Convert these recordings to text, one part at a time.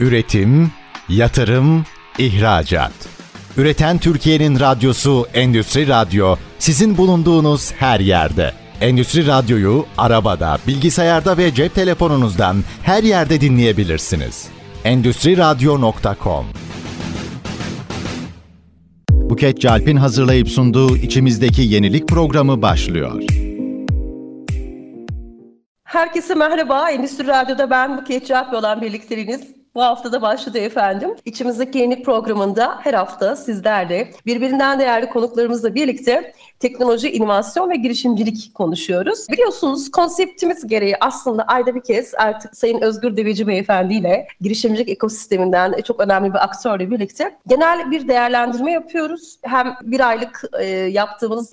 Üretim, yatırım, ihracat. Üreten Türkiye'nin radyosu Endüstri Radyo sizin bulunduğunuz her yerde. Endüstri Radyo'yu arabada, bilgisayarda ve cep telefonunuzdan her yerde dinleyebilirsiniz. Endüstri Radyo.com Buket Calp'in hazırlayıp sunduğu içimizdeki yenilik programı başlıyor. Herkese merhaba. Endüstri Radyo'da ben Buket Calp olan birlikteliğiniz bu hafta da başladı efendim. İçimizdeki yenilik programında her hafta sizlerle birbirinden değerli konuklarımızla birlikte teknoloji, inovasyon ve girişimcilik konuşuyoruz. Biliyorsunuz konseptimiz gereği aslında ayda bir kez artık Sayın Özgür Deveci Beyefendi ile girişimcilik ekosisteminden çok önemli bir aktörle birlikte genel bir değerlendirme yapıyoruz. Hem bir aylık e, yaptığımız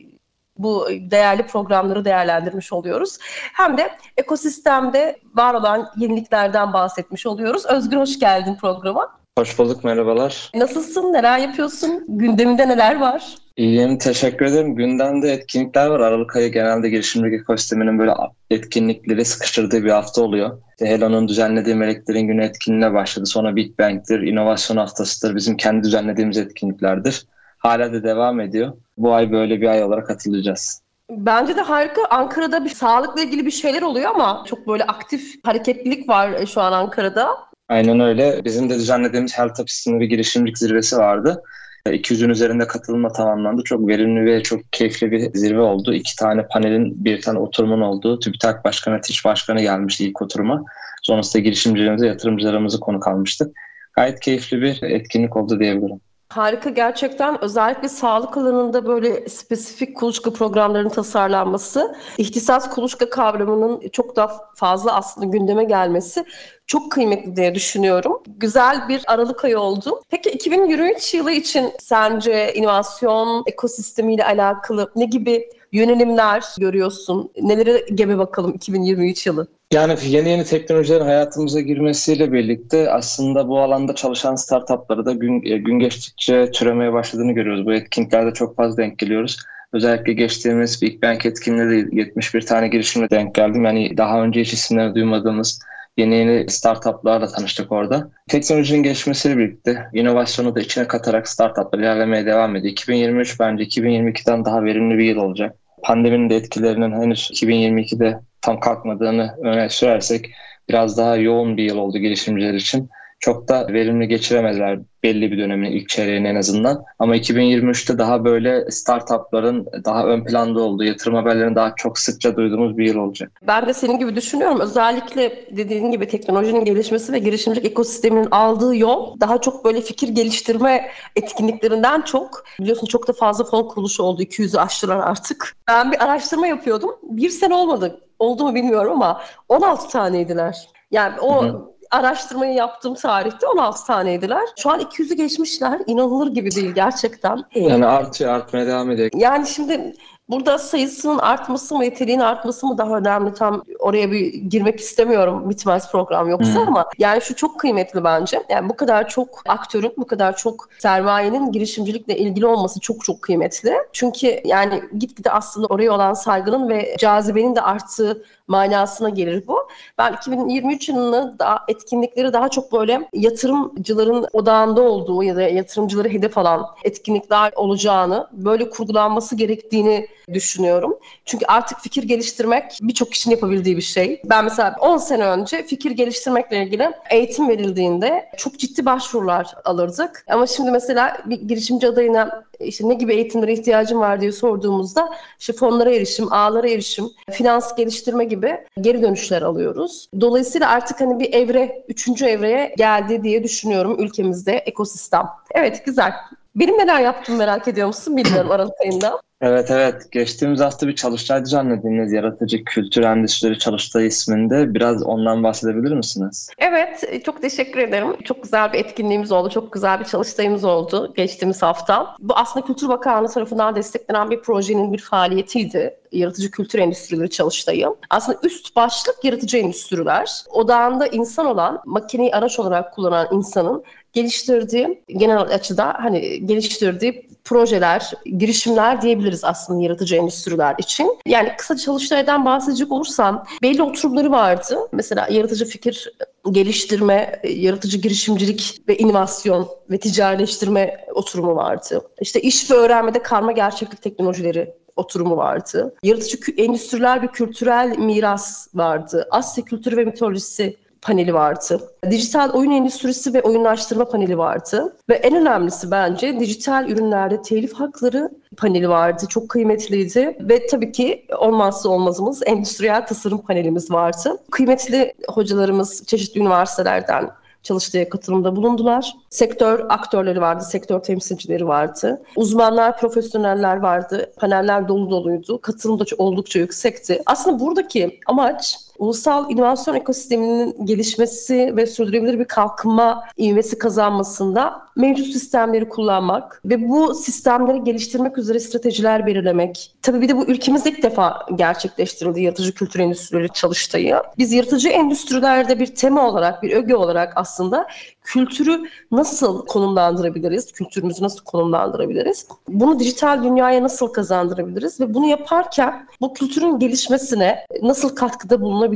bu değerli programları değerlendirmiş oluyoruz. Hem de ekosistemde var olan yeniliklerden bahsetmiş oluyoruz. Özgür hoş geldin programa. Hoş bulduk, merhabalar. Nasılsın, neler yapıyorsun? Gündeminde neler var? İyiyim, teşekkür ederim. Gündemde etkinlikler var. Aralık ayı genelde girişimcilik ekosisteminin böyle etkinlikleri sıkıştırdığı bir hafta oluyor. Hello'nun düzenlediği Meleklerin Günü etkinliğine başladı. Sonra Big Bang'tir, inovasyon haftasıdır. Bizim kendi düzenlediğimiz etkinliklerdir. Hala da devam ediyor. Bu ay böyle bir ay olarak hatırlayacağız. Bence de harika. Ankara'da bir sağlıkla ilgili bir şeyler oluyor ama çok böyle aktif hareketlilik var şu an Ankara'da. Aynen öyle. Bizim de düzenlediğimiz Health Up isimli bir girişimcilik zirvesi vardı. 200'ün üzerinde katılımla tamamlandı. Çok verimli ve çok keyifli bir zirve oldu. İki tane panelin, bir tane oturumun olduğu. TÜBİTAK Başkanı, TİŞ Başkanı gelmişti ilk oturuma. Sonrasında girişimcilerimize, yatırımcılarımızı konuk almıştık. Gayet keyifli bir etkinlik oldu diyebilirim. Harika gerçekten özellikle sağlık alanında böyle spesifik kuluçka programlarının tasarlanması, ihtisas kuluçka kavramının çok daha fazla aslında gündeme gelmesi çok kıymetli diye düşünüyorum. Güzel bir Aralık ayı oldu. Peki 2023 yılı için sence inovasyon ekosistemiyle alakalı ne gibi yönelimler görüyorsun? Nelere gebe bakalım 2023 yılı? Yani yeni yeni teknolojilerin hayatımıza girmesiyle birlikte aslında bu alanda çalışan startupları da gün, e, gün geçtikçe türemeye başladığını görüyoruz. Bu etkinliklerde çok fazla denk geliyoruz. Özellikle geçtiğimiz Big Bang etkinliğinde de 71 tane girişimle denk geldim. Yani daha önce hiç isimlerini duymadığımız yeni yeni startuplarla tanıştık orada. Teknolojinin gelişmesiyle birlikte inovasyonu da içine katarak startuplar ilerlemeye devam ediyor. 2023 bence 2022'den daha verimli bir yıl olacak. Pandeminin de etkilerinin henüz 2022'de tam kalkmadığını öne sürersek biraz daha yoğun bir yıl oldu girişimciler için. Çok da verimli geçiremezler belli bir dönemin ilk çeyreğini en azından. Ama 2023'te daha böyle startupların daha ön planda olduğu, yatırım haberlerini daha çok sıkça duyduğumuz bir yıl olacak. Ben de senin gibi düşünüyorum. Özellikle dediğin gibi teknolojinin gelişmesi ve girişimcilik ekosisteminin aldığı yol daha çok böyle fikir geliştirme etkinliklerinden çok. Biliyorsun çok da fazla fon kuruluşu oldu. 200'ü aştılar artık. Ben bir araştırma yapıyordum. Bir sene olmadı. Oldu mu bilmiyorum ama 16 taneydiler. Yani o hı hı araştırmayı yaptığım tarihte 16 taneydiler. Şu an 200'ü geçmişler. İnanılır gibi değil gerçekten. Yani artıyor, artmaya devam ediyor. Yani şimdi Burada sayısının artması mı, niteliğin artması mı daha önemli? Tam oraya bir girmek istemiyorum bitmez program yoksa hmm. ama yani şu çok kıymetli bence. Yani bu kadar çok aktörün, bu kadar çok sermayenin girişimcilikle ilgili olması çok çok kıymetli. Çünkü yani gitgide aslında oraya olan saygının ve cazibenin de arttığı manasına gelir bu. Ben 2023 yılını daha etkinlikleri daha çok böyle yatırımcıların odağında olduğu ya da yatırımcıları hedef alan etkinlikler olacağını, böyle kurgulanması gerektiğini düşünüyorum. Çünkü artık fikir geliştirmek birçok kişinin yapabildiği bir şey. Ben mesela 10 sene önce fikir geliştirmekle ilgili eğitim verildiğinde çok ciddi başvurular alırdık. Ama şimdi mesela bir girişimci adayına işte ne gibi eğitimlere ihtiyacım var diye sorduğumuzda işte fonlara erişim, ağlara erişim, finans geliştirme gibi geri dönüşler alıyoruz. Dolayısıyla artık hani bir evre, üçüncü evreye geldi diye düşünüyorum ülkemizde ekosistem. Evet güzel. Benim neler yaptım merak ediyor musun bilmiyorum Aralık ayında. Evet evet. Geçtiğimiz hafta bir çalıştay düzenlediniz. Yaratıcı Kültür Endüstrileri Çalıştay isminde. Biraz ondan bahsedebilir misiniz? Evet. Çok teşekkür ederim. Çok güzel bir etkinliğimiz oldu. Çok güzel bir çalıştayımız oldu geçtiğimiz hafta. Bu aslında Kültür Bakanlığı tarafından desteklenen bir projenin bir faaliyetiydi. yaratıcı kültür endüstrileri çalıştayı. Aslında üst başlık yaratıcı endüstriler. Odağında insan olan, makineyi araç olarak kullanan insanın geliştirdiği genel açıda hani geliştirdiği projeler, girişimler diyebiliriz aslında yaratıcı endüstriler için. Yani kısa çalıştaydan bahsedecek olursam belli oturumları vardı. Mesela yaratıcı fikir geliştirme, yaratıcı girişimcilik ve inovasyon ve ticarileştirme oturumu vardı. İşte iş ve öğrenmede karma gerçeklik teknolojileri oturumu vardı. Yaratıcı endüstriler ve kültürel miras vardı. Asya kültürü ve mitolojisi paneli vardı. Dijital oyun endüstrisi ve oyunlaştırma paneli vardı. Ve en önemlisi bence dijital ürünlerde telif hakları paneli vardı. Çok kıymetliydi. Ve tabii ki olmazsa olmazımız endüstriyel tasarım panelimiz vardı. Kıymetli hocalarımız çeşitli üniversitelerden çalıştığı katılımda bulundular. Sektör aktörleri vardı, sektör temsilcileri vardı. Uzmanlar, profesyoneller vardı. Paneller dolu doluydu. Katılım da oldukça yüksekti. Aslında buradaki amaç ulusal inovasyon ekosisteminin gelişmesi ve sürdürülebilir bir kalkınma ivmesi kazanmasında mevcut sistemleri kullanmak ve bu sistemleri geliştirmek üzere stratejiler belirlemek. Tabii bir de bu ülkemizde ilk defa gerçekleştirildi yaratıcı kültür endüstrileri çalıştayı. Biz yaratıcı endüstrilerde bir tema olarak, bir öge olarak aslında kültürü nasıl konumlandırabiliriz, kültürümüzü nasıl konumlandırabiliriz, bunu dijital dünyaya nasıl kazandırabiliriz ve bunu yaparken bu kültürün gelişmesine nasıl katkıda bulunabiliriz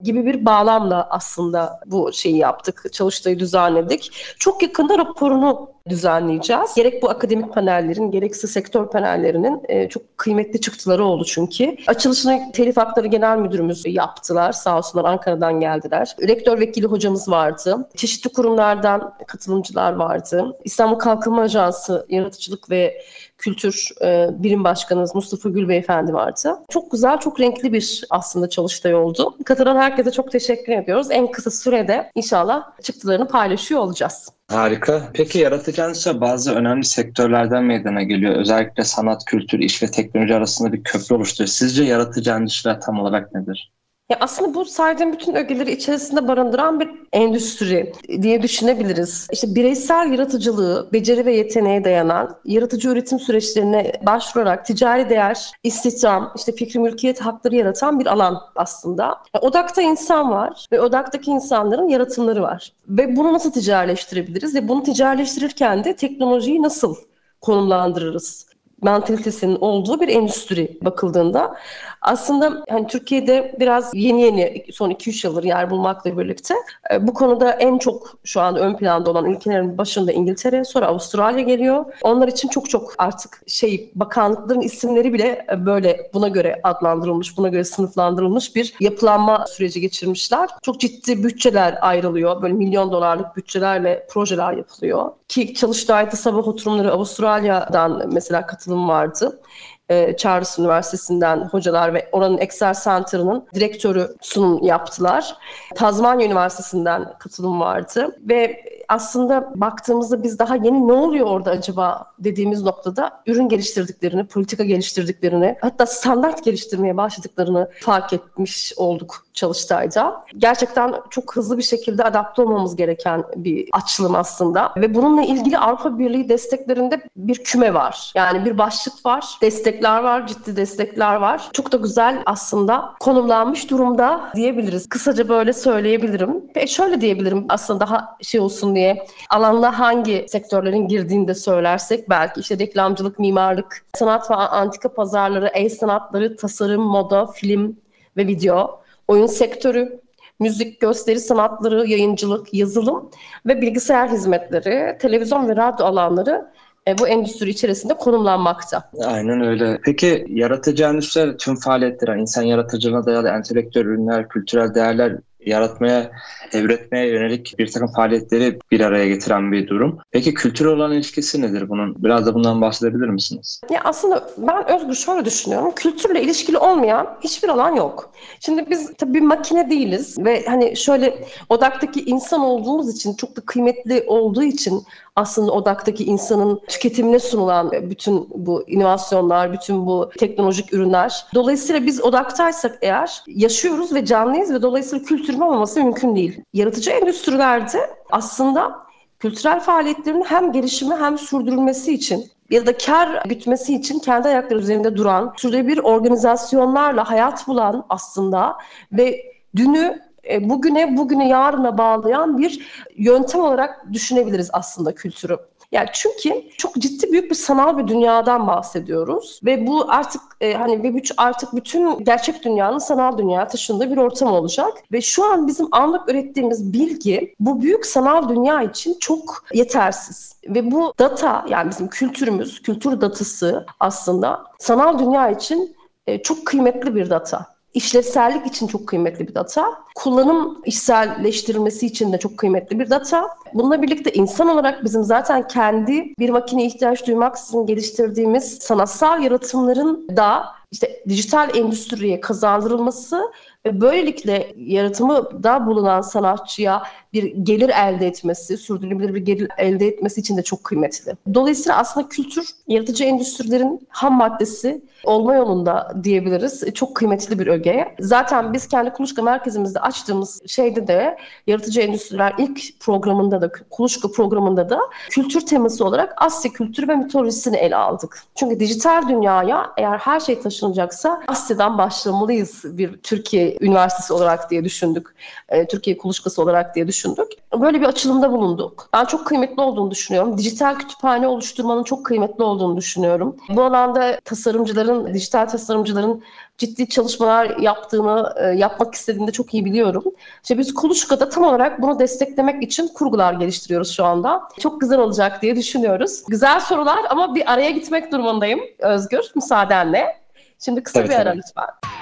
gibi bir bağlamla aslında bu şeyi yaptık, çalıştayı düzenledik. Çok yakında raporunu düzenleyeceğiz. Gerek bu akademik panellerin gerekse sektör panellerinin e, çok kıymetli çıktıları oldu çünkü. Açılışını Telif Hakları Genel Müdürümüz yaptılar. Sağ olsunlar Ankara'dan geldiler. Rektör vekili hocamız vardı. Çeşitli kurumlardan katılımcılar vardı. İstanbul Kalkınma Ajansı Yaratıcılık ve Kültür e, Birim Başkanımız Mustafa Gül Beyefendi vardı. Çok güzel, çok renkli bir aslında çalıştay oldu. Katılan herkese çok teşekkür ediyoruz. En kısa sürede inşallah çıktılarını paylaşıyor olacağız. Harika. Peki yaratıcı endüstri bazı önemli sektörlerden meydana geliyor. Özellikle sanat, kültür, iş ve teknoloji arasında bir köprü oluşturuyor. Sizce yaratıcı tam olarak nedir? Ya aslında bu saydığım bütün ögeleri içerisinde barındıran bir endüstri diye düşünebiliriz. İşte bireysel yaratıcılığı, beceri ve yeteneğe dayanan yaratıcı üretim süreçlerine başvurarak ticari değer, istihdam, işte fikri mülkiyet hakları yaratan bir alan aslında. Odakta insan var ve odaktaki insanların yaratımları var. Ve bunu nasıl ticarileştirebiliriz ve bunu ticarileştirirken de teknolojiyi nasıl konumlandırırız? Mentalitesinin olduğu bir endüstri bakıldığında aslında hani Türkiye'de biraz yeni yeni son 2-3 yıldır yer bulmakla birlikte e, bu konuda en çok şu an ön planda olan ülkelerin başında İngiltere, sonra Avustralya geliyor. Onlar için çok çok artık şey bakanlıkların isimleri bile e, böyle buna göre adlandırılmış, buna göre sınıflandırılmış bir yapılanma süreci geçirmişler. Çok ciddi bütçeler ayrılıyor. Böyle milyon dolarlık bütçelerle projeler yapılıyor. Ki Çalıştay'da sabah oturumları Avustralya'dan mesela katılım vardı e, Charles Üniversitesi'nden hocalar ve oranın Excel Center'ının direktörü sunum yaptılar. Tazmanya Üniversitesi'nden katılım vardı ve aslında baktığımızda biz daha yeni ne oluyor orada acaba dediğimiz noktada ürün geliştirdiklerini, politika geliştirdiklerini, hatta standart geliştirmeye başladıklarını fark etmiş olduk çalıştayda. Gerçekten çok hızlı bir şekilde adapte olmamız gereken bir açılım aslında. Ve bununla ilgili Avrupa Birliği desteklerinde bir küme var. Yani bir başlık var, destekler var, ciddi destekler var. Çok da güzel aslında konumlanmış durumda diyebiliriz. Kısaca böyle söyleyebilirim. Ve şöyle diyebilirim aslında daha şey olsun diye. Alanda hangi sektörlerin girdiğini de söylersek belki işte reklamcılık, mimarlık, sanat ve antika pazarları, el sanatları, tasarım, moda, film ve video oyun sektörü, müzik, gösteri sanatları, yayıncılık, yazılım ve bilgisayar hizmetleri, televizyon ve radyo alanları e, bu endüstri içerisinde konumlanmakta. Aynen öyle. Peki yaratıcı endüstriler tüm faaliyetler, insan yaratıcılığına dayalı entelektüel ürünler, kültürel değerler yaratmaya, üretmeye yönelik bir takım faaliyetleri bir araya getiren bir durum. Peki kültür olan ilişkisi nedir bunun? Biraz da bundan bahsedebilir misiniz? Ya aslında ben Özgür şöyle düşünüyorum. Kültürle ilişkili olmayan hiçbir alan yok. Şimdi biz tabii bir makine değiliz ve hani şöyle odaktaki insan olduğumuz için çok da kıymetli olduğu için aslında odaktaki insanın tüketimine sunulan bütün bu inovasyonlar, bütün bu teknolojik ürünler. Dolayısıyla biz odaktaysak eğer yaşıyoruz ve canlıyız ve dolayısıyla kültürün olmaması mümkün değil. Yaratıcı endüstrilerde aslında kültürel faaliyetlerin hem gelişimi hem sürdürülmesi için ya da kar gütmesi için kendi ayakları üzerinde duran, sürdürülebilir organizasyonlarla hayat bulan aslında ve dünü e, bugüne, bugünü yarına bağlayan bir yöntem olarak düşünebiliriz aslında kültürü. Yani çünkü çok ciddi büyük bir sanal bir dünyadan bahsediyoruz ve bu artık e, hani Web3 artık bütün gerçek dünyanın sanal dünyaya taşındığı bir ortam olacak ve şu an bizim anlık ürettiğimiz bilgi bu büyük sanal dünya için çok yetersiz. Ve bu data yani bizim kültürümüz, kültür datası aslında sanal dünya için e, çok kıymetli bir data işlevsellik için çok kıymetli bir data. Kullanım işselleştirilmesi için de çok kıymetli bir data. Bununla birlikte insan olarak bizim zaten kendi bir makineye ihtiyaç duymaksızın geliştirdiğimiz sanatsal yaratımların da işte dijital endüstriye kazandırılması böylelikle yaratımı da bulunan sanatçıya bir gelir elde etmesi, sürdürülebilir bir gelir elde etmesi için de çok kıymetli. Dolayısıyla aslında kültür yaratıcı endüstrilerin ham maddesi olma yolunda diyebiliriz. Çok kıymetli bir öge. Zaten biz kendi Kuluçka merkezimizde açtığımız şeyde de yaratıcı endüstriler ilk programında da Kuluçka programında da kültür teması olarak Asya kültürü ve mitolojisini ele aldık. Çünkü dijital dünyaya eğer her şey taşınacaksa Asya'dan başlamalıyız bir Türkiye Üniversitesi olarak diye düşündük. E, Türkiye Kuluçkası olarak diye düşündük. Böyle bir açılımda bulunduk. Ben çok kıymetli olduğunu düşünüyorum. Dijital kütüphane oluşturmanın çok kıymetli olduğunu düşünüyorum. Bu alanda tasarımcıların, dijital tasarımcıların ciddi çalışmalar yaptığını, e, yapmak istediğini de çok iyi biliyorum. İşte biz Kuluçka'da tam olarak bunu desteklemek için kurgular geliştiriyoruz şu anda. Çok güzel olacak diye düşünüyoruz. Güzel sorular ama bir araya gitmek durumundayım Özgür, müsaadenle. Şimdi kısa tabii, bir ara tabii. lütfen.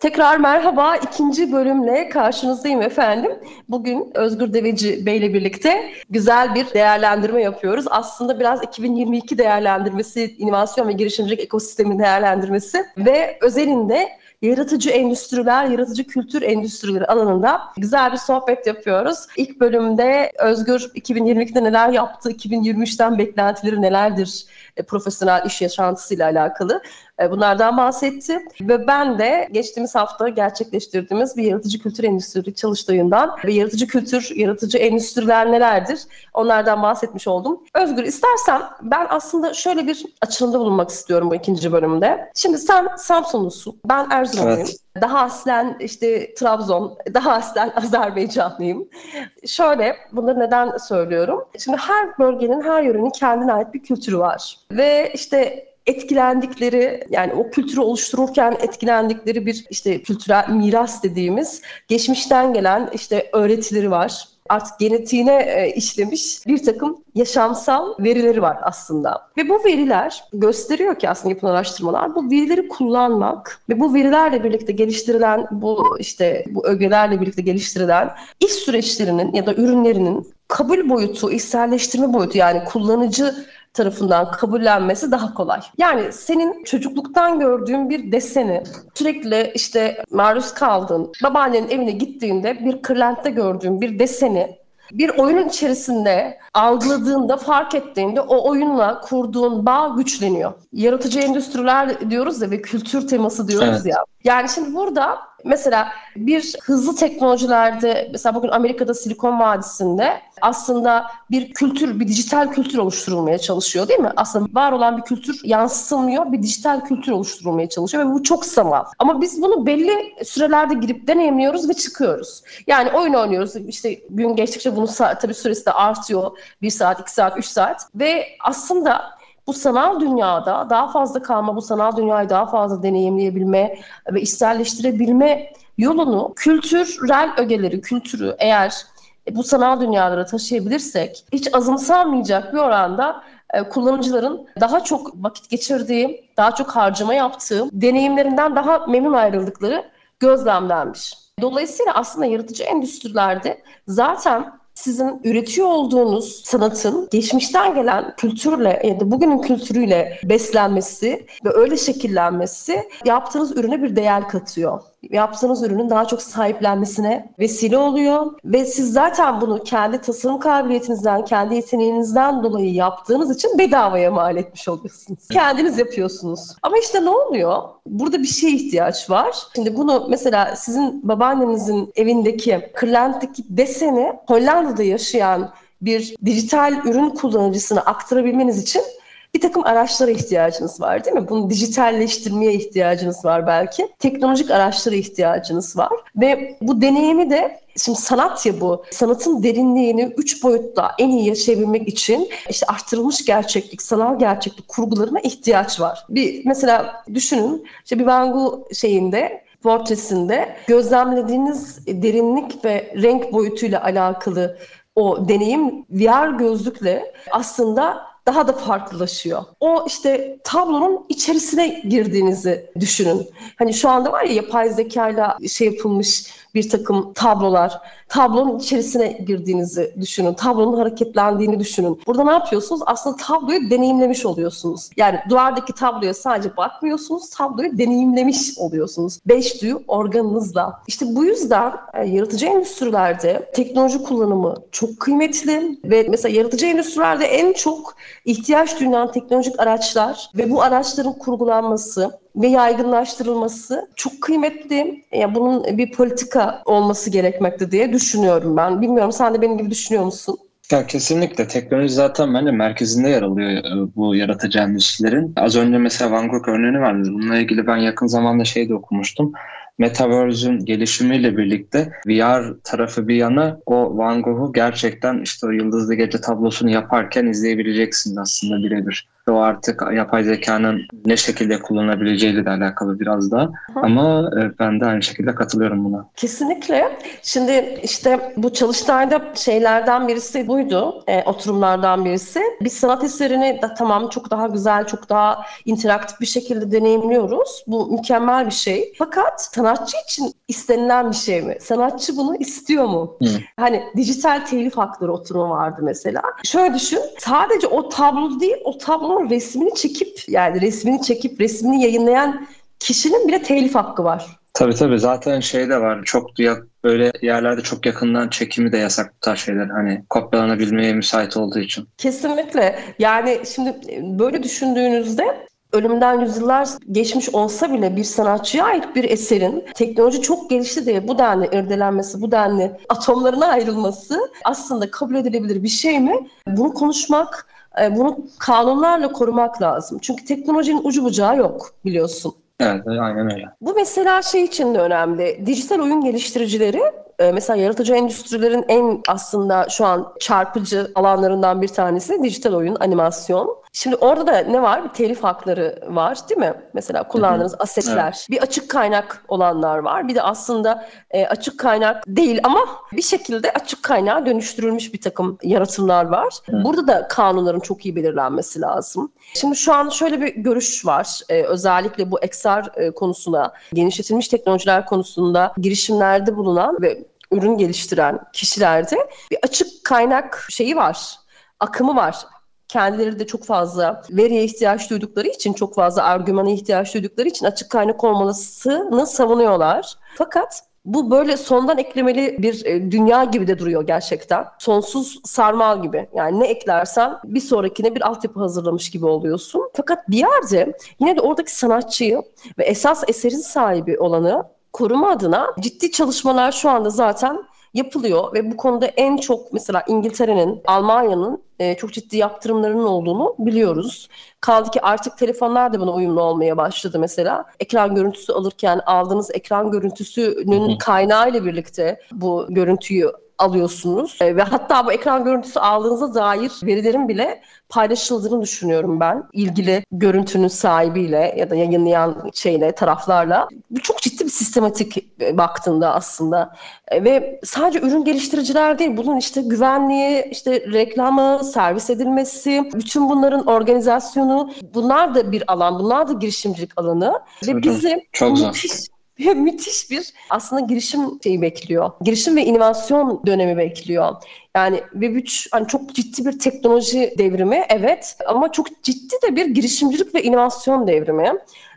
Tekrar merhaba. ikinci bölümle karşınızdayım efendim. Bugün Özgür Deveci Bey ile birlikte güzel bir değerlendirme yapıyoruz. Aslında biraz 2022 değerlendirmesi, inovasyon ve girişimcilik ekosistemin değerlendirmesi ve özelinde yaratıcı endüstriler, yaratıcı kültür endüstrileri alanında güzel bir sohbet yapıyoruz. İlk bölümde Özgür 2022'de neler yaptı, 2023'ten beklentileri nelerdir e, profesyonel iş yaşantısıyla alakalı bunlardan bahsetti. Ve ben de geçtiğimiz hafta gerçekleştirdiğimiz bir yaratıcı kültür endüstri çalıştayından ve yaratıcı kültür, yaratıcı endüstriler nelerdir onlardan bahsetmiş oldum. Özgür istersen ben aslında şöyle bir açılımda bulunmak istiyorum bu ikinci bölümde. Şimdi sen Samsunlusun, ben Erzurumluyum. Evet. Daha aslen işte Trabzon, daha aslen Azerbaycanlıyım. Şöyle, bunları neden söylüyorum? Şimdi her bölgenin, her yörenin kendine ait bir kültürü var. Ve işte etkilendikleri yani o kültürü oluştururken etkilendikleri bir işte kültürel miras dediğimiz geçmişten gelen işte öğretileri var artık genetiğine e, işlemiş bir takım yaşamsal verileri var aslında. Ve bu veriler gösteriyor ki aslında yapılan araştırmalar bu verileri kullanmak ve bu verilerle birlikte geliştirilen bu işte bu ögelerle birlikte geliştirilen iş süreçlerinin ya da ürünlerinin kabul boyutu, içselleştirme boyutu yani kullanıcı tarafından kabullenmesi daha kolay. Yani senin çocukluktan gördüğün bir deseni sürekli işte maruz kaldığın, babaannenin evine gittiğinde bir kırlentte gördüğün bir deseni bir oyunun içerisinde algıladığında, fark ettiğinde o oyunla kurduğun bağ güçleniyor. Yaratıcı endüstriler diyoruz ya ve kültür teması diyoruz Evet. ya. Yani şimdi burada mesela bir hızlı teknolojilerde mesela bugün Amerika'da Silikon Vadisi'nde aslında bir kültür, bir dijital kültür oluşturulmaya çalışıyor değil mi? Aslında var olan bir kültür yansıtılmıyor, bir dijital kültür oluşturulmaya çalışıyor ve bu çok sanal. Ama biz bunu belli sürelerde girip deneyimliyoruz ve çıkıyoruz. Yani oyun oynuyoruz. İşte gün geçtikçe bunun tabii süresi de artıyor. Bir saat, iki saat, üç saat. Ve aslında bu sanal dünyada daha fazla kalma, bu sanal dünyayı daha fazla deneyimleyebilme ve içselleştirebilme yolunu kültürel ögeleri, kültürü eğer bu sanal dünyalara taşıyabilirsek hiç azımsanmayacak bir oranda e, kullanıcıların daha çok vakit geçirdiği, daha çok harcama yaptığı, deneyimlerinden daha memnun ayrıldıkları gözlemlenmiş. Dolayısıyla aslında yaratıcı endüstrilerde zaten sizin üretiyor olduğunuz sanatın geçmişten gelen kültürle ya da bugünün kültürüyle beslenmesi ve öyle şekillenmesi yaptığınız ürüne bir değer katıyor. Yaptığınız ürünün daha çok sahiplenmesine vesile oluyor ve siz zaten bunu kendi tasarım kabiliyetinizden, kendi yeteneğinizden dolayı yaptığınız için bedavaya mal etmiş oluyorsunuz. Kendiniz yapıyorsunuz. Ama işte ne oluyor? Burada bir şeye ihtiyaç var. Şimdi bunu mesela sizin babaannenizin evindeki kırlentteki deseni Hollanda'da yaşayan bir dijital ürün kullanıcısına aktarabilmeniz için bir takım araçlara ihtiyacınız var değil mi? Bunu dijitalleştirmeye ihtiyacınız var belki. Teknolojik araçlara ihtiyacınız var. Ve bu deneyimi de Şimdi sanat ya bu. Sanatın derinliğini üç boyutta en iyi yaşayabilmek için işte arttırılmış gerçeklik, sanal gerçeklik kurgularına ihtiyaç var. Bir mesela düşünün işte bir Van Gogh şeyinde portresinde gözlemlediğiniz derinlik ve renk boyutuyla alakalı o deneyim VR gözlükle aslında daha da farklılaşıyor. O işte tablonun içerisine girdiğinizi düşünün. Hani şu anda var ya yapay zekayla şey yapılmış bir takım tablolar. Tablonun içerisine girdiğinizi düşünün. Tablonun hareketlendiğini düşünün. Burada ne yapıyorsunuz? Aslında tabloyu deneyimlemiş oluyorsunuz. Yani duvardaki tabloya sadece bakmıyorsunuz. Tabloyu deneyimlemiş oluyorsunuz. Beş duyu organınızla. İşte bu yüzden e, yaratıcı endüstrilerde teknoloji kullanımı çok kıymetli ve mesela yaratıcı endüstrilerde en çok ihtiyaç duyulan teknolojik araçlar ve bu araçların kurgulanması ve yaygınlaştırılması çok kıymetli. Yani bunun bir politika olması gerekmekte diye düşünüyorum ben. Bilmiyorum sen de benim gibi düşünüyor musun? Ya kesinlikle teknoloji zaten bence merkezinde yer alıyor e, bu yaratıcı endüstrilerin. Az önce mesela Van Gogh örneğini verdim. Bununla ilgili ben yakın zamanda şey de okumuştum. Metaverse'ün gelişimiyle birlikte VR tarafı bir yana o Van Gogh'u gerçekten işte o Yıldızlı Gece tablosunu yaparken izleyebileceksin aslında birebir. O artık yapay zekanın ne şekilde kullanabileceğiyle de alakalı biraz da. Ama e, ben de aynı şekilde katılıyorum buna. Kesinlikle. Şimdi işte bu çalıştayda şeylerden birisi buydu. E, oturumlardan birisi. Biz sanat eserini de tamam çok daha güzel, çok daha interaktif bir şekilde deneyimliyoruz. Bu mükemmel bir şey. Fakat sanatçı için istenilen bir şey mi? Sanatçı bunu istiyor mu? Hı. Hani dijital telif hakları oturumu vardı mesela. Şöyle düşün. Sadece o tablo değil, o tablonun resmini çekip yani resmini çekip resmini yayınlayan kişinin bile telif hakkı var. Tabii tabii zaten şey de var çok böyle yerlerde çok yakından çekimi de yasak bu tarz şeyler hani kopyalanabilmeye müsait olduğu için. Kesinlikle yani şimdi böyle düşündüğünüzde ölümden yüzyıllar geçmiş olsa bile bir sanatçıya ait bir eserin teknoloji çok gelişti diye bu denli irdelenmesi, bu denli atomlarına ayrılması aslında kabul edilebilir bir şey mi? Bunu konuşmak, e, bunu kanunlarla korumak lazım. Çünkü teknolojinin ucu bucağı yok biliyorsun. Evet, aynen öyle. Bu mesela şey için de önemli. Dijital oyun geliştiricileri e, mesela yaratıcı endüstrilerin en aslında şu an çarpıcı alanlarından bir tanesi dijital oyun, animasyon. Şimdi orada da ne var? Bir telif hakları var değil mi? Mesela kullandığınız Hı-hı. asetler. Evet. Bir açık kaynak olanlar var. Bir de aslında e, açık kaynak değil ama bir şekilde açık kaynağa dönüştürülmüş bir takım yaratımlar var. Hı. Burada da kanunların çok iyi belirlenmesi lazım. Şimdi şu an şöyle bir görüş var. E, özellikle bu XR e, konusuna, genişletilmiş teknolojiler konusunda girişimlerde bulunan ve ürün geliştiren kişilerde bir açık kaynak şeyi var akımı var kendileri de çok fazla veriye ihtiyaç duydukları için, çok fazla argümana ihtiyaç duydukları için açık kaynak olmasını savunuyorlar. Fakat bu böyle sondan eklemeli bir e, dünya gibi de duruyor gerçekten. Sonsuz sarmal gibi. Yani ne eklersen bir sonrakine bir altyapı hazırlamış gibi oluyorsun. Fakat bir yerde yine de oradaki sanatçıyı ve esas eserin sahibi olanı koruma adına ciddi çalışmalar şu anda zaten yapılıyor ve bu konuda en çok mesela İngiltere'nin, Almanya'nın e, çok ciddi yaptırımlarının olduğunu biliyoruz. Kaldı ki artık telefonlar da buna uyumlu olmaya başladı mesela. Ekran görüntüsü alırken aldığınız ekran görüntüsünün kaynağı ile birlikte bu görüntüyü alıyorsunuz. E, ve hatta bu ekran görüntüsü aldığınıza dair verilerin bile paylaşıldığını düşünüyorum ben. ilgili görüntünün sahibiyle ya da yayınlayan şeyle, taraflarla. Bu çok ciddi bir sistematik e, baktığında aslında. E, ve sadece ürün geliştiriciler değil, bunun işte güvenliği, işte reklamı, servis edilmesi, bütün bunların organizasyonu bunlar da bir alan, bunlar da girişimcilik alanı. Ve bizi çok zor müthiş bir aslında girişim şeyi bekliyor. Girişim ve inovasyon dönemi bekliyor. Yani Web 3 hani çok ciddi bir teknoloji devrimi evet ama çok ciddi de bir girişimcilik ve inovasyon devrimi.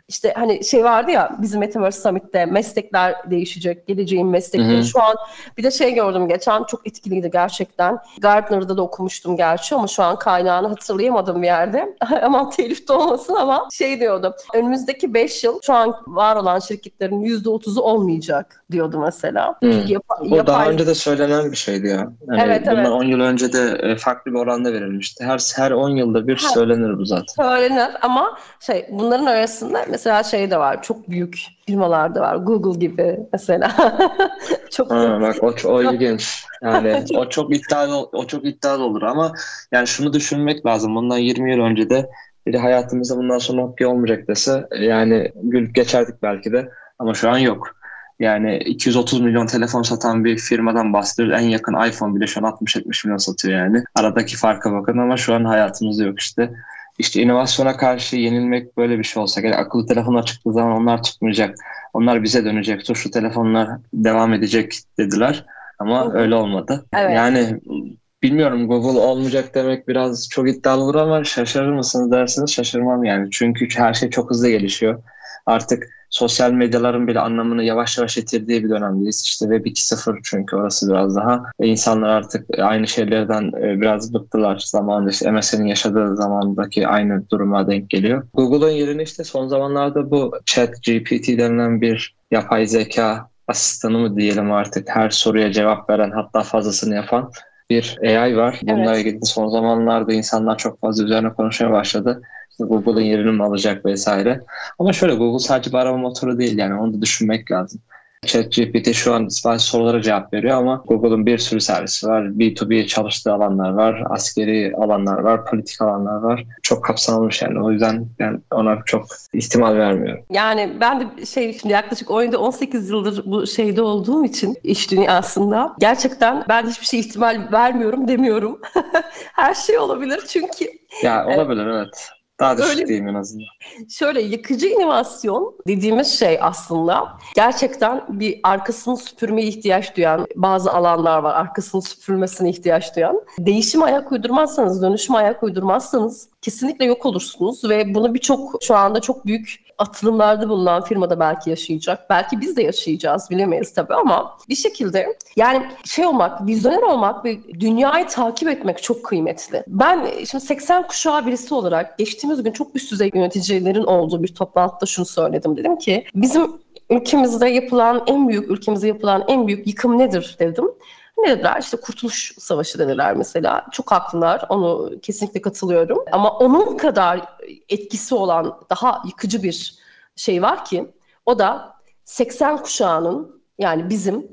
İşte hani şey vardı ya bizim Metaverse Summit'te meslekler değişecek, geleceğin meslekleri. Hı-hı. Şu an bir de şey gördüm geçen çok etkiliydi gerçekten. Gartner'da da okumuştum gerçi ama şu an kaynağını hatırlayamadım bir yerde. Aman telif de olmasın ama şey diyordu. Önümüzdeki 5 yıl şu an var olan şirketlerin %30'u olmayacak diyordu mesela. Hmm. Yap- Bu yapay... daha önce de söylenen bir şeydi ya. Yani evet, bundan evet. 10 yıl önce de e, farklı bir oranda verilmişti. Her her 10 yılda bir ha, söylenir bu zaten. Söylenir ama şey bunların arasında mesela şey de var. Çok büyük firmalar da var. Google gibi mesela. çok ha, bak o, o ilginç. Yani o çok iddialı o çok iddialı olur ama yani şunu düşünmek lazım. Bundan 20 yıl önce de biri hayatımızda bundan sonra Nokia olmayacak dese yani gül geçerdik belki de ama şu an yok. Yani 230 milyon telefon satan bir firmadan bahsediyoruz. En yakın iPhone bile şu an 60-70 milyon satıyor yani. Aradaki farka bakın ama şu an hayatımızda yok işte. İşte inovasyona karşı yenilmek böyle bir şey olsa. Yani akıllı telefonlar çıktığı zaman onlar çıkmayacak. Onlar bize dönecek. Tuşlu telefonlar devam edecek dediler. Ama öyle olmadı. Evet. Yani bilmiyorum Google olmayacak demek biraz çok iddialı olur ama şaşırır mısınız derseniz şaşırmam yani. Çünkü her şey çok hızlı gelişiyor. Artık sosyal medyaların bile anlamını yavaş yavaş yitirdiği bir dönemdeyiz. İşte Web 2.0 çünkü orası biraz daha. Ve insanlar artık aynı şeylerden e, biraz bıktılar zamanında. İşte MSN'in yaşadığı zamandaki aynı duruma denk geliyor. Google'ın yerini işte son zamanlarda bu Chat GPT denilen bir yapay zeka asistanı mı diyelim artık her soruya cevap veren hatta fazlasını yapan bir AI var. Bununla evet. ilgili son zamanlarda insanlar çok fazla üzerine konuşmaya başladı. Google'ın yerini mi alacak vesaire. Ama şöyle Google sadece bir arama motoru değil yani onu da düşünmek lazım. ChatGPT şu an bazı sorulara cevap veriyor ama Google'un bir sürü servisi var. B2B çalıştığı alanlar var, askeri alanlar var, politik alanlar var. Çok kapsamlı yani. O yüzden ben ona çok ihtimal vermiyorum. Yani ben de şey şimdi yaklaşık 17-18 yıldır bu şeyde olduğum için iş dünyasında gerçekten ben hiçbir şey ihtimal vermiyorum demiyorum. Her şey olabilir çünkü. Ya olabilir evet. Daha düşük Öyle, diyeyim en azından. Şöyle yıkıcı inovasyon dediğimiz şey aslında gerçekten bir arkasını süpürmeye ihtiyaç duyan bazı alanlar var. Arkasını süpürmesine ihtiyaç duyan. Değişime ayak uydurmazsanız, dönüşüme ayak uydurmazsanız kesinlikle yok olursunuz ve bunu birçok şu anda çok büyük atılımlarda bulunan firmada belki yaşayacak. Belki biz de yaşayacağız bilemeyiz tabii ama bir şekilde yani şey olmak, vizyoner olmak ve dünyayı takip etmek çok kıymetli. Ben şimdi 80 kuşağı birisi olarak geçtiğimiz gün çok üst düzey yöneticilerin olduğu bir toplantıda şunu söyledim. Dedim ki bizim ülkemizde yapılan en büyük ülkemizde yapılan en büyük yıkım nedir dedim. Ne dediler? İşte Kurtuluş Savaşı dediler mesela. Çok haklılar. Onu kesinlikle katılıyorum. Ama onun kadar etkisi olan daha yıkıcı bir şey var ki o da 80 kuşağının yani bizim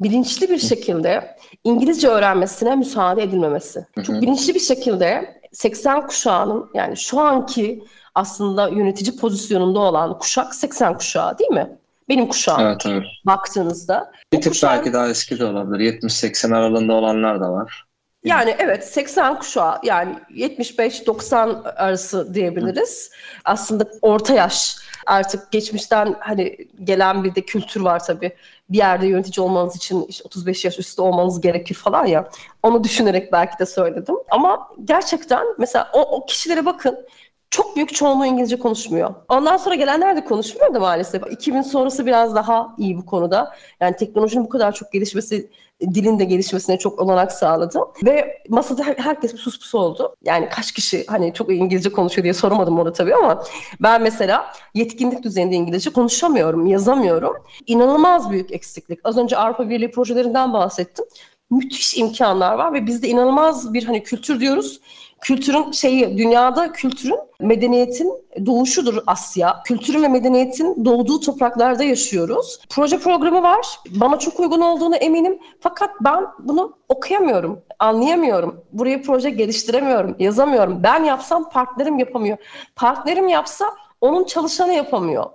bilinçli bir şekilde İngilizce öğrenmesine müsaade edilmemesi. Çok bilinçli bir şekilde 80 kuşağının yani şu anki aslında yönetici pozisyonunda olan kuşak 80 kuşağı değil mi? Benim kuşağım. Evet, evet. Baktığınızda. Bir tık kuşağın... belki daha eski de olabilir. 70-80 aralığında olanlar da var. Yani evet 80 kuşağı yani 75-90 arası diyebiliriz. Hı. Aslında orta yaş artık geçmişten hani gelen bir de kültür var tabii. Bir yerde yönetici olmanız için işte 35 yaş üstü olmanız gerekir falan ya. Onu düşünerek belki de söyledim. Ama gerçekten mesela o, o kişilere bakın çok büyük çoğunluğu İngilizce konuşmuyor. Ondan sonra gelenler de konuşmuyor da maalesef. 2000 sonrası biraz daha iyi bu konuda. Yani teknolojinin bu kadar çok gelişmesi dilin de gelişmesine çok olanak sağladı. Ve masada herkes bir sus oldu. Yani kaç kişi hani çok İngilizce konuşuyor diye soramadım orada tabii ama ben mesela yetkinlik düzeyinde İngilizce konuşamıyorum, yazamıyorum. İnanılmaz büyük eksiklik. Az önce Avrupa Birliği projelerinden bahsettim. Müthiş imkanlar var ve bizde inanılmaz bir hani kültür diyoruz kültürün şeyi dünyada kültürün medeniyetin doğuşudur Asya. Kültürün ve medeniyetin doğduğu topraklarda yaşıyoruz. Proje programı var. Bana çok uygun olduğunu eminim. Fakat ben bunu okuyamıyorum, anlayamıyorum. Buraya proje geliştiremiyorum, yazamıyorum. Ben yapsam partnerim yapamıyor. Partnerim yapsa onun çalışanı yapamıyor.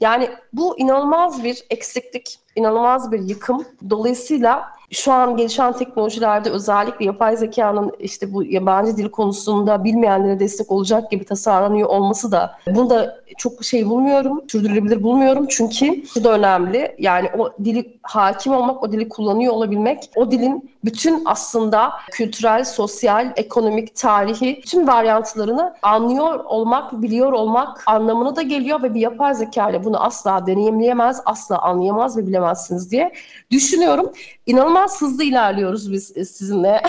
Yani bu inanılmaz bir eksiklik. İnanılmaz bir yıkım. Dolayısıyla şu an gelişen teknolojilerde özellikle yapay zekanın işte bu yabancı dil konusunda bilmeyenlere destek olacak gibi tasarlanıyor olması da bunu da çok şey bulmuyorum, sürdürülebilir bulmuyorum. Çünkü şu da önemli. Yani o dili hakim olmak, o dili kullanıyor olabilmek, o dilin bütün aslında kültürel, sosyal, ekonomik, tarihi bütün varyantlarını anlıyor olmak, biliyor olmak anlamına da geliyor ve bir yapay zeka ile bunu asla deneyimleyemez, asla anlayamaz ve bilemezsiniz diye düşünüyorum. İnanılmaz hızlı ilerliyoruz biz sizinle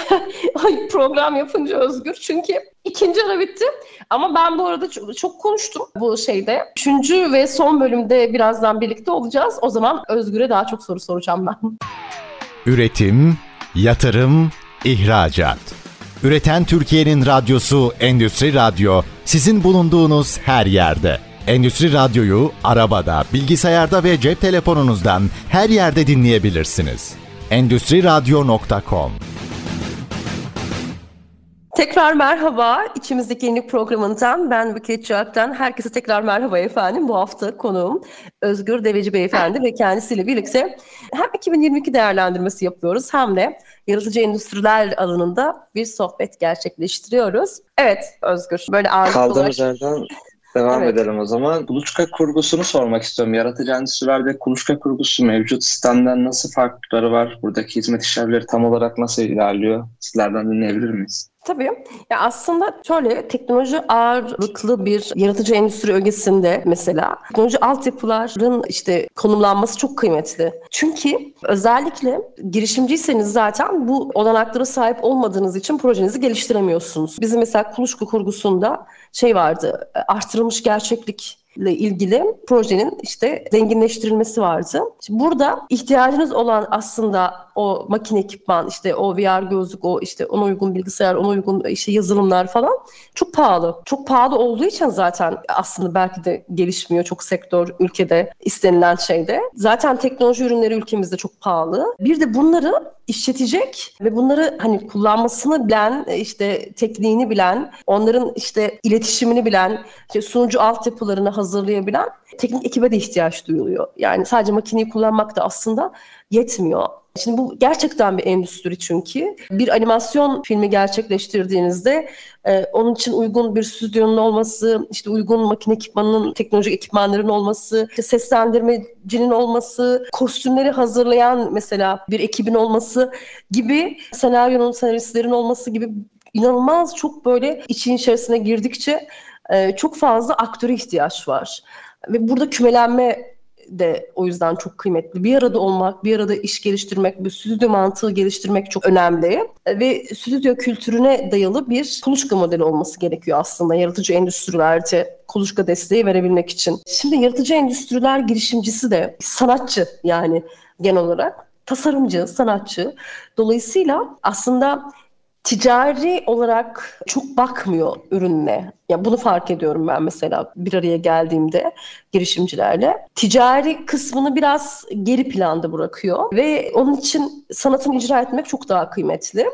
program yapınca Özgür. Çünkü ikinci ara bitti. Ama ben bu arada çok, çok konuştum bu şeyde. Üçüncü ve son bölümde birazdan birlikte olacağız. O zaman Özgür'e daha çok soru soracağım ben. Üretim, yatırım, ihracat. Üreten Türkiye'nin radyosu Endüstri Radyo sizin bulunduğunuz her yerde. Endüstri Radyo'yu arabada, bilgisayarda ve cep telefonunuzdan her yerde dinleyebilirsiniz. Endüstri Radyo.com Tekrar merhaba. İçimizdeki yeni programından ben Buket Çağat'tan herkese tekrar merhaba efendim. Bu hafta konuğum Özgür Deveci Beyefendi ve kendisiyle birlikte hem 2022 değerlendirmesi yapıyoruz hem de yaratıcı endüstriler alanında bir sohbet gerçekleştiriyoruz. Evet Özgür böyle ağırlıklı Kaldığımız olarak... yerden Devam evet. edelim o zaman. Kuluçka kurgusunu sormak istiyorum. Yaratıcı endüstrilerde kuluçka kurgusu mevcut sistemden nasıl farklılıkları var? Buradaki hizmet işlevleri tam olarak nasıl ilerliyor? Sizlerden dinleyebilir miyiz? Tabii. Ya aslında şöyle teknoloji ağırlıklı bir yaratıcı endüstri ögesinde mesela teknoloji altyapıların işte konumlanması çok kıymetli. Çünkü özellikle girişimciyseniz zaten bu olanaklara sahip olmadığınız için projenizi geliştiremiyorsunuz. Bizim mesela kuluçka kurgusunda şey vardı artırılmış gerçeklik ile ilgili projenin işte zenginleştirilmesi vardı. Şimdi burada ihtiyacınız olan aslında o makine ekipman, işte o VR gözlük, o işte ona uygun bilgisayar, ona uygun işte yazılımlar falan çok pahalı. Çok pahalı olduğu için zaten aslında belki de gelişmiyor çok sektör ülkede istenilen şeyde. Zaten teknoloji ürünleri ülkemizde çok pahalı. Bir de bunları işletecek ve bunları hani kullanmasını bilen, işte tekniğini bilen, onların işte iletişimini bilen, işte sunucu altyapılarını hazırlayabilen teknik ekibe de ihtiyaç duyuluyor. Yani sadece makineyi kullanmak da aslında yetmiyor. Şimdi bu gerçekten bir endüstri çünkü. Bir animasyon filmi gerçekleştirdiğinizde e, onun için uygun bir stüdyonun olması, işte uygun makine ekipmanının, teknolojik ekipmanların olması, işte seslendirmecinin olması, kostümleri hazırlayan mesela bir ekibin olması gibi senaryonun senaristlerin olması gibi inanılmaz çok böyle için içerisine girdikçe e, çok fazla aktöre ihtiyaç var. Ve burada kümelenme de o yüzden çok kıymetli. Bir arada olmak, bir arada iş geliştirmek, bir stüdyo mantığı geliştirmek çok önemli. Ve stüdyo kültürüne dayalı bir kuluçka modeli olması gerekiyor aslında yaratıcı endüstrilerde kuluçka desteği verebilmek için. Şimdi yaratıcı endüstriler girişimcisi de sanatçı yani genel olarak tasarımcı, sanatçı. Dolayısıyla aslında ticari olarak çok bakmıyor ürününe. Ya bunu fark ediyorum ben mesela bir araya geldiğimde girişimcilerle. Ticari kısmını biraz geri planda bırakıyor ve onun için sanatını icra etmek çok daha kıymetli.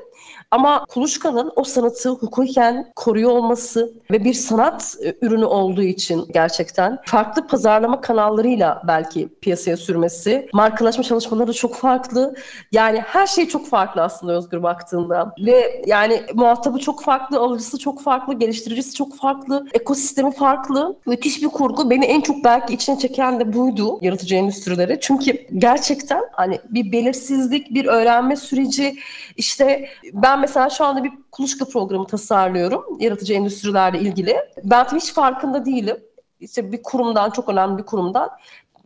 Ama kuluçkanın o sanatı hukuken koruyor olması ve bir sanat e, ürünü olduğu için gerçekten farklı pazarlama kanallarıyla belki piyasaya sürmesi, markalaşma çalışmaları çok farklı. Yani her şey çok farklı aslında Özgür baktığında. Ve yani muhatabı çok farklı, alıcısı çok farklı, geliştiricisi çok farklı, ekosistemi farklı. Müthiş bir kurgu. Beni en çok belki içine çeken de buydu yaratıcı endüstrileri. Çünkü gerçekten hani bir belirsizlik, bir öğrenme süreci. işte ben mesela şu anda bir kuluçka programı tasarlıyorum yaratıcı endüstrilerle ilgili. Ben hiç farkında değilim. İşte bir kurumdan, çok önemli bir kurumdan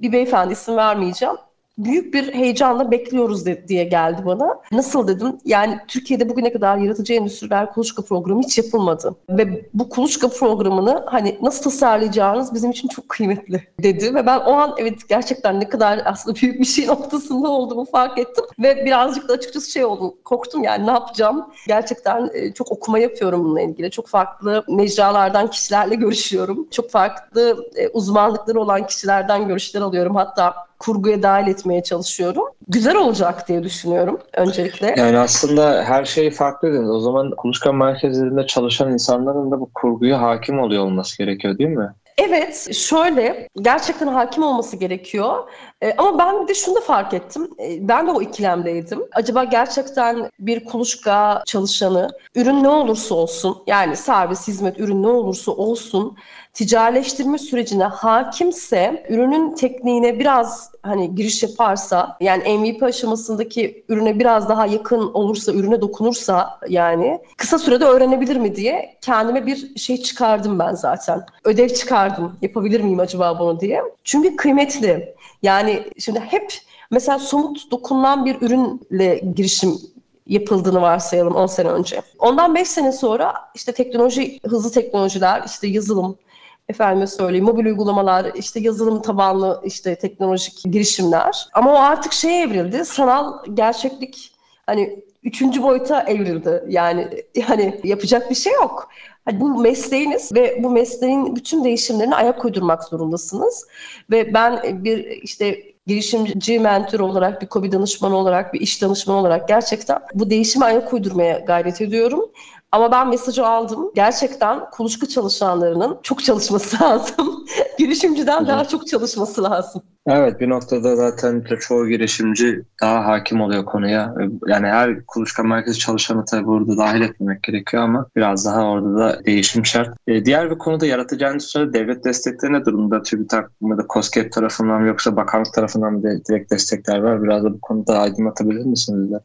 bir beyefendi isim vermeyeceğim büyük bir heyecanla bekliyoruz de, diye geldi bana. Nasıl dedim? Yani Türkiye'de bugüne kadar yaratıcı endüstriler kuluçka programı hiç yapılmadı. Ve bu kuluçka programını hani nasıl tasarlayacağınız bizim için çok kıymetli dedi. Ve ben o an evet gerçekten ne kadar aslında büyük bir şeyin ortasında olduğumu fark ettim. Ve birazcık da açıkçası şey oldum. Korktum yani ne yapacağım? Gerçekten e, çok okuma yapıyorum bununla ilgili. Çok farklı mecralardan kişilerle görüşüyorum. Çok farklı e, uzmanlıkları olan kişilerden görüşler alıyorum. Hatta kurguya dahil etmeye çalışıyorum. Güzel olacak diye düşünüyorum öncelikle. Yani aslında her şey farklı dediniz. O zaman kuluçka merkezlerinde çalışan insanların da bu kurguya hakim oluyor olması gerekiyor değil mi? Evet, şöyle gerçekten hakim olması gerekiyor E, ama ben bir de şunu da fark ettim. E, ben de o ikilemdeydim. Acaba gerçekten bir kuluçka çalışanı ürün ne olursa olsun yani servis, hizmet, ürün ne olursa olsun ticarileştirme sürecine hakimse, ürünün tekniğine biraz hani giriş yaparsa, yani MVP aşamasındaki ürüne biraz daha yakın olursa, ürüne dokunursa yani kısa sürede öğrenebilir mi diye kendime bir şey çıkardım ben zaten. Ödev çıkardım. Yapabilir miyim acaba bunu diye. Çünkü kıymetli. Yani şimdi hep mesela somut dokunulan bir ürünle girişim yapıldığını varsayalım 10 sene önce. Ondan 5 sene sonra işte teknoloji, hızlı teknolojiler, işte yazılım, efendime söyleyeyim mobil uygulamalar, işte yazılım tabanlı işte teknolojik girişimler. Ama o artık şeye evrildi. Sanal gerçeklik hani üçüncü boyuta evrildi. Yani yani yapacak bir şey yok. Hani bu mesleğiniz ve bu mesleğin bütün değişimlerine ayak uydurmak zorundasınız. Ve ben bir işte girişimci mentor olarak, bir kobi danışmanı olarak, bir iş danışmanı olarak gerçekten bu değişime ayak uydurmaya gayret ediyorum. Ama ben mesajı aldım. Gerçekten kuluçka çalışanlarının çok çalışması lazım. Girişimciden daha çok çalışması lazım. Evet bir noktada zaten çoğu girişimci daha hakim oluyor konuya. Yani her kuluçka merkezi çalışanı tabii burada dahil etmemek gerekiyor ama biraz daha orada da değişim şart. Ee, diğer bir konuda yaratıcı endüstride devlet destekleri ne durumda? TÜBİTAK ya da COSGAP tarafından mı yoksa bakanlık tarafından mı direkt destekler var? Biraz da bu konuda aydınlatabilir misiniz? De?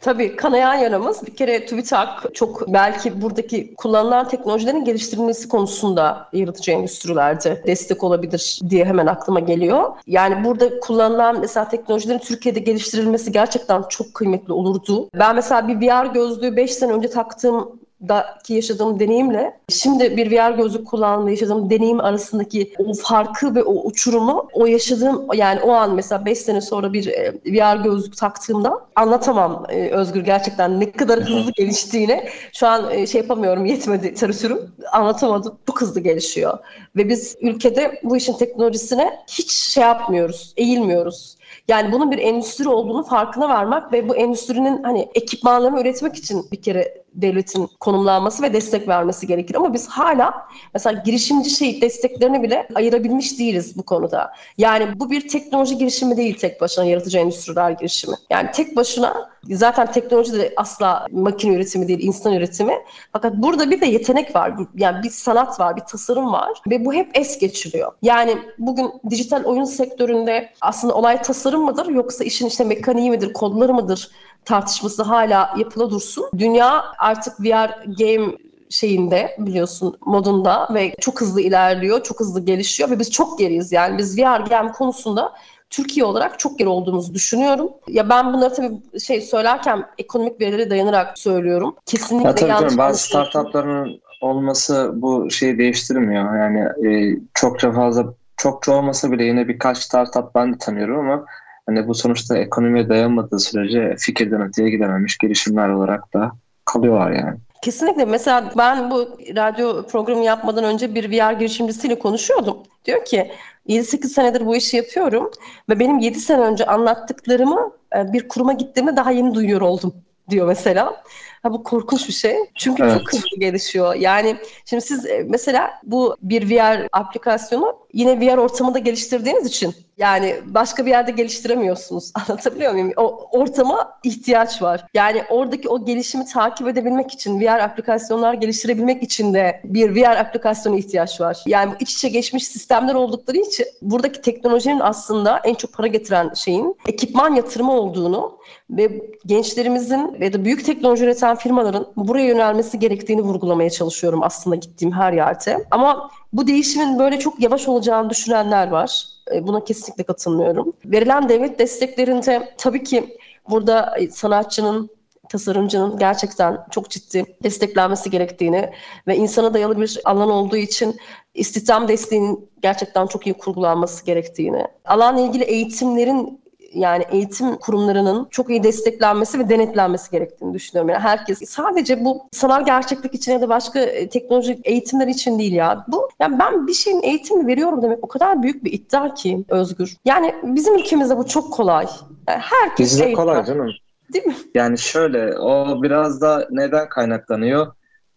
Tabii kanayan yaramız bir kere TÜBİTAK çok belki buradaki kullanılan teknolojilerin geliştirilmesi konusunda yaratıcı endüstrilerde destek olabilir diye hemen aklıma geliyor. Yani burada kullanılan mesela teknolojilerin Türkiye'de geliştirilmesi gerçekten çok kıymetli olurdu. Ben mesela bir VR gözlüğü 5 sene önce taktığım daki yaşadığım deneyimle şimdi bir VR gözlük kullanımda yaşadığım deneyim arasındaki o farkı ve o uçurumu o yaşadığım yani o an mesela 5 sene sonra bir e, VR gözlük taktığımda anlatamam e, Özgür gerçekten ne kadar hızlı geliştiğini. Şu an e, şey yapamıyorum yetmedi literatürüm anlatamadım. Çok hızlı gelişiyor. Ve biz ülkede bu işin teknolojisine hiç şey yapmıyoruz, eğilmiyoruz. Yani bunun bir endüstri olduğunu farkına varmak ve bu endüstrinin hani ekipmanlarını üretmek için bir kere devletin konumlanması ve destek vermesi gerekir. Ama biz hala mesela girişimci şey desteklerini bile ayırabilmiş değiliz bu konuda. Yani bu bir teknoloji girişimi değil tek başına yaratıcı endüstriler girişimi. Yani tek başına zaten teknoloji de asla makine üretimi değil insan üretimi. Fakat burada bir de yetenek var. Yani bir sanat var, bir tasarım var ve bu hep es geçiliyor. Yani bugün dijital oyun sektöründe aslında olay tasarım mıdır yoksa işin işte mekaniği midir, kodları mıdır? tartışması hala yapıla dursun. Dünya artık VR game şeyinde biliyorsun modunda ve çok hızlı ilerliyor, çok hızlı gelişiyor ve biz çok geriyiz. Yani biz VR game konusunda Türkiye olarak çok geri olduğumuzu düşünüyorum. Ya ben bunları tabii şey söylerken ekonomik verilere dayanarak söylüyorum. Kesinlikle ya tabii yanlış. Bazı startupların olması bu şeyi değiştirmiyor. Yani e, çokça fazla çokça olmasa bile yine birkaç startup ben de tanıyorum ama Hani bu sonuçta ekonomiye dayanmadığı sürece fikirden öteye gidememiş girişimler olarak da kalıyorlar yani. Kesinlikle. Mesela ben bu radyo programı yapmadan önce bir VR girişimcisiyle konuşuyordum. Diyor ki 7-8 senedir bu işi yapıyorum ve benim 7 sene önce anlattıklarımı e, bir kuruma gittiğimde daha yeni duyuyor oldum diyor mesela. Ha, bu korkunç bir şey. Çünkü evet. çok hızlı gelişiyor. Yani şimdi siz e, mesela bu bir VR aplikasyonu yine VR ortamında geliştirdiğiniz için yani başka bir yerde geliştiremiyorsunuz. Anlatabiliyor muyum? O ortama ihtiyaç var. Yani oradaki o gelişimi takip edebilmek için, VR aplikasyonlar geliştirebilmek için de bir VR aplikasyona ihtiyaç var. Yani iç içe geçmiş sistemler oldukları için buradaki teknolojinin aslında en çok para getiren şeyin ekipman yatırımı olduğunu ve gençlerimizin ve de büyük teknoloji üreten firmaların buraya yönelmesi gerektiğini vurgulamaya çalışıyorum aslında gittiğim her yerde. Ama bu değişimin böyle çok yavaş olacağını düşünenler var. E, buna kesinlikle katılmıyorum. Verilen devlet desteklerinde tabii ki burada sanatçının tasarımcının gerçekten çok ciddi desteklenmesi gerektiğini ve insana dayalı bir alan olduğu için istihdam desteğinin gerçekten çok iyi kurgulanması gerektiğini, alanla ilgili eğitimlerin yani eğitim kurumlarının çok iyi desteklenmesi ve denetlenmesi gerektiğini düşünüyorum. Yani herkes sadece bu sanal gerçeklik için ya da başka e, teknolojik eğitimler için değil ya. Bu yani ben bir şeyin eğitimi veriyorum demek o kadar büyük bir iddia ki Özgür. Yani bizim ülkemizde bu çok kolay. Yani herkes Bizde kolay canım. Değil mi? Yani şöyle o biraz da neden kaynaklanıyor?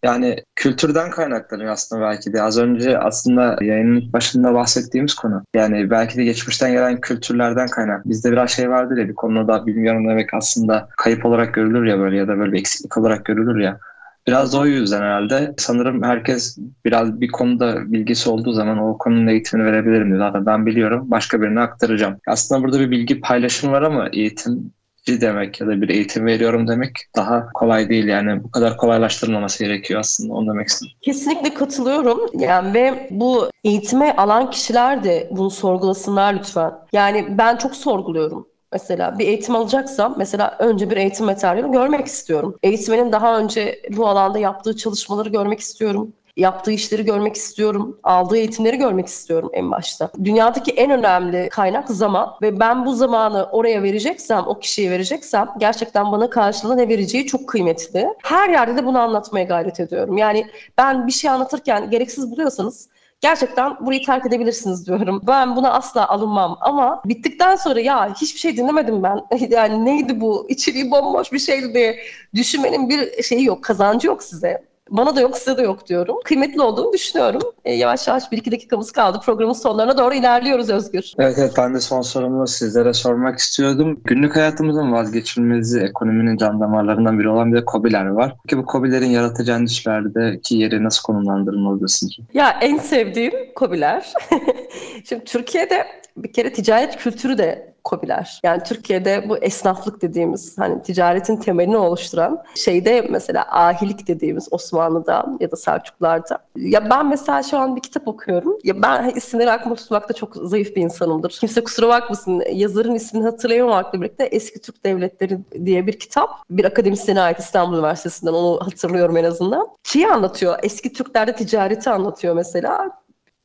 Yani kültürden kaynaklanıyor aslında belki de. Az önce aslında yayının başında bahsettiğimiz konu. Yani belki de geçmişten gelen kültürlerden kaynak. Bizde biraz şey vardır ya bir konuda bilmiyorum demek aslında kayıp olarak görülür ya böyle ya da böyle bir eksiklik olarak görülür ya. Biraz da o yüzden herhalde. Sanırım herkes biraz bir konuda bilgisi olduğu zaman o konunun eğitimini verebilirim diyor. Zaten ben biliyorum. Başka birine aktaracağım. Aslında burada bir bilgi paylaşımı var ama eğitim demek ya da bir eğitim veriyorum demek daha kolay değil yani bu kadar kolaylaştırılmaması gerekiyor aslında onu demek istedim. Kesinlikle katılıyorum yani ve bu eğitime alan kişiler de bunu sorgulasınlar lütfen. Yani ben çok sorguluyorum. Mesela bir eğitim alacaksam mesela önce bir eğitim materyali görmek istiyorum. Eğitmenin daha önce bu alanda yaptığı çalışmaları görmek istiyorum yaptığı işleri görmek istiyorum. Aldığı eğitimleri görmek istiyorum en başta. Dünyadaki en önemli kaynak zaman ve ben bu zamanı oraya vereceksem, o kişiye vereceksem gerçekten bana karşılığında ne vereceği çok kıymetli. Her yerde de bunu anlatmaya gayret ediyorum. Yani ben bir şey anlatırken gereksiz buluyorsanız gerçekten burayı terk edebilirsiniz diyorum. Ben buna asla alınmam ama bittikten sonra ya hiçbir şey dinlemedim ben. Yani neydi bu? İçeriği bomboş bir şeydi diye düşünmenin bir şeyi yok, kazancı yok size. Bana da yok size de yok diyorum. Kıymetli olduğunu düşünüyorum. E, yavaş yavaş bir iki dakikamız kaldı. Programın sonlarına doğru ilerliyoruz Özgür. Evet evet ben de son sorumu sizlere sormak istiyordum. Günlük hayatımızın vazgeçilmezi ekonominin can damarlarından biri olan bir de kobiler var. Peki bu kobilerin yaratıcı endüstrilerdeki yeri nasıl konumlandırılmalı sizce? Ya en sevdiğim kobiler. Şimdi Türkiye'de bir kere ticaret kültürü de kobiler. Yani Türkiye'de bu esnaflık dediğimiz hani ticaretin temelini oluşturan şeyde mesela ahilik dediğimiz Osmanlı'da ya da Selçuklar'da. Ya ben mesela şu an bir kitap okuyorum. Ya ben isimleri aklıma tutmakta çok zayıf bir insanımdır. Kimse kusura bakmasın. Yazarın ismini hatırlayamamakla birlikte Eski Türk Devletleri diye bir kitap. Bir akademisyene ait İstanbul Üniversitesi'nden onu hatırlıyorum en azından. Şeyi anlatıyor. Eski Türklerde ticareti anlatıyor mesela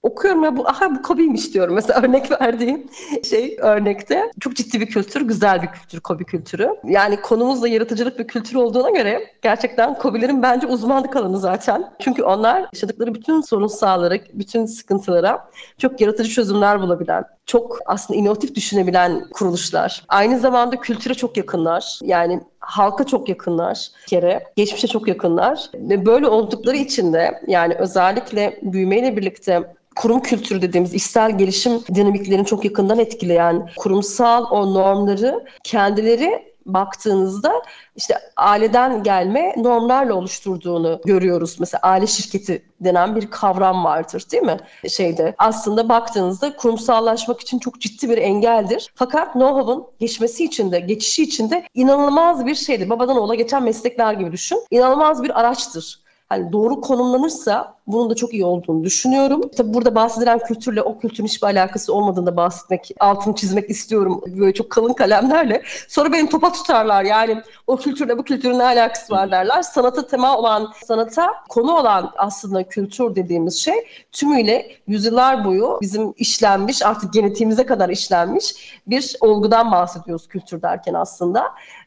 okuyorum ya bu aha bu Kobi'ymiş diyorum mesela örnek verdiğim şey örnekte. Çok ciddi bir kültür, güzel bir kültür Kobi kültürü. Yani konumuz da yaratıcılık bir kültür olduğuna göre gerçekten Kobilerin bence uzmanlık alanı zaten. Çünkü onlar yaşadıkları bütün sorunsallara, bütün sıkıntılara çok yaratıcı çözümler bulabilen, çok aslında inovatif düşünebilen kuruluşlar. Aynı zamanda kültüre çok yakınlar. Yani halka çok yakınlar bir kere. Geçmişe çok yakınlar. Ve böyle oldukları için de yani özellikle büyümeyle birlikte kurum kültürü dediğimiz işsel gelişim dinamiklerini çok yakından etkileyen kurumsal o normları kendileri baktığınızda işte aileden gelme normlarla oluşturduğunu görüyoruz. Mesela aile şirketi denen bir kavram vardır değil mi? Şeyde aslında baktığınızda kurumsallaşmak için çok ciddi bir engeldir. Fakat know-how'ın geçmesi için de geçişi için de inanılmaz bir şeydir. Babadan oğula geçen meslekler gibi düşün. İnanılmaz bir araçtır hani doğru konumlanırsa bunun da çok iyi olduğunu düşünüyorum. Tabii burada bahsedilen kültürle o kültürün hiçbir alakası olmadığını bahsetmek, altını çizmek istiyorum böyle çok kalın kalemlerle. Sonra benim topa tutarlar yani o kültürle bu kültürün ne alakası var derler. Sanata tema olan, sanata konu olan aslında kültür dediğimiz şey tümüyle yüzyıllar boyu bizim işlenmiş, artık genetiğimize kadar işlenmiş bir olgudan bahsediyoruz kültür derken aslında.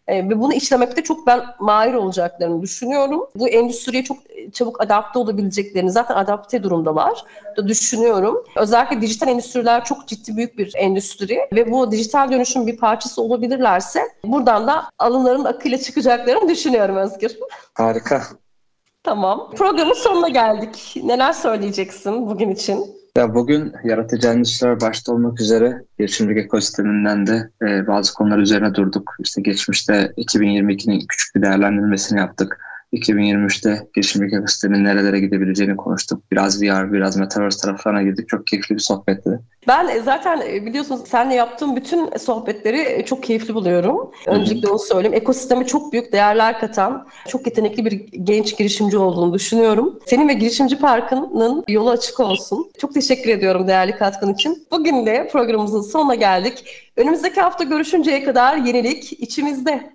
E, ve bunu işlemekte çok ben mahir olacaklarını düşünüyorum. Bu endüstriye çok çabuk adapte olabileceklerini zaten adapte durumdalar da düşünüyorum. Özellikle dijital endüstriler çok ciddi büyük bir endüstri ve bu dijital dönüşüm bir parçası olabilirlerse buradan da alınların akıyla çıkacaklarını düşünüyorum Özgür. Harika. Tamam. Programın sonuna geldik. Neler söyleyeceksin bugün için? Ya bugün yaratıcı endüstriler başta olmak üzere girişimcilik ekosisteminden de e, bazı konular üzerine durduk. İşte geçmişte 2022'nin küçük bir değerlendirmesini yaptık 2023'te girişimcilik ekosistemin nerelere gidebileceğini konuştuk. Biraz VR, biraz Metaverse taraflarına girdik. Çok keyifli bir sohbetti. Ben e, zaten e, biliyorsunuz seninle yaptığım bütün sohbetleri e, çok keyifli buluyorum. Öncelikle onu söyleyeyim. Ekosisteme çok büyük değerler katan, çok yetenekli bir genç girişimci olduğunu düşünüyorum. Senin ve Girişimci Parkı'nın yolu açık olsun. Çok teşekkür ediyorum değerli katkın için. Bugün de programımızın sonuna geldik. Önümüzdeki hafta görüşünceye kadar yenilik içimizde.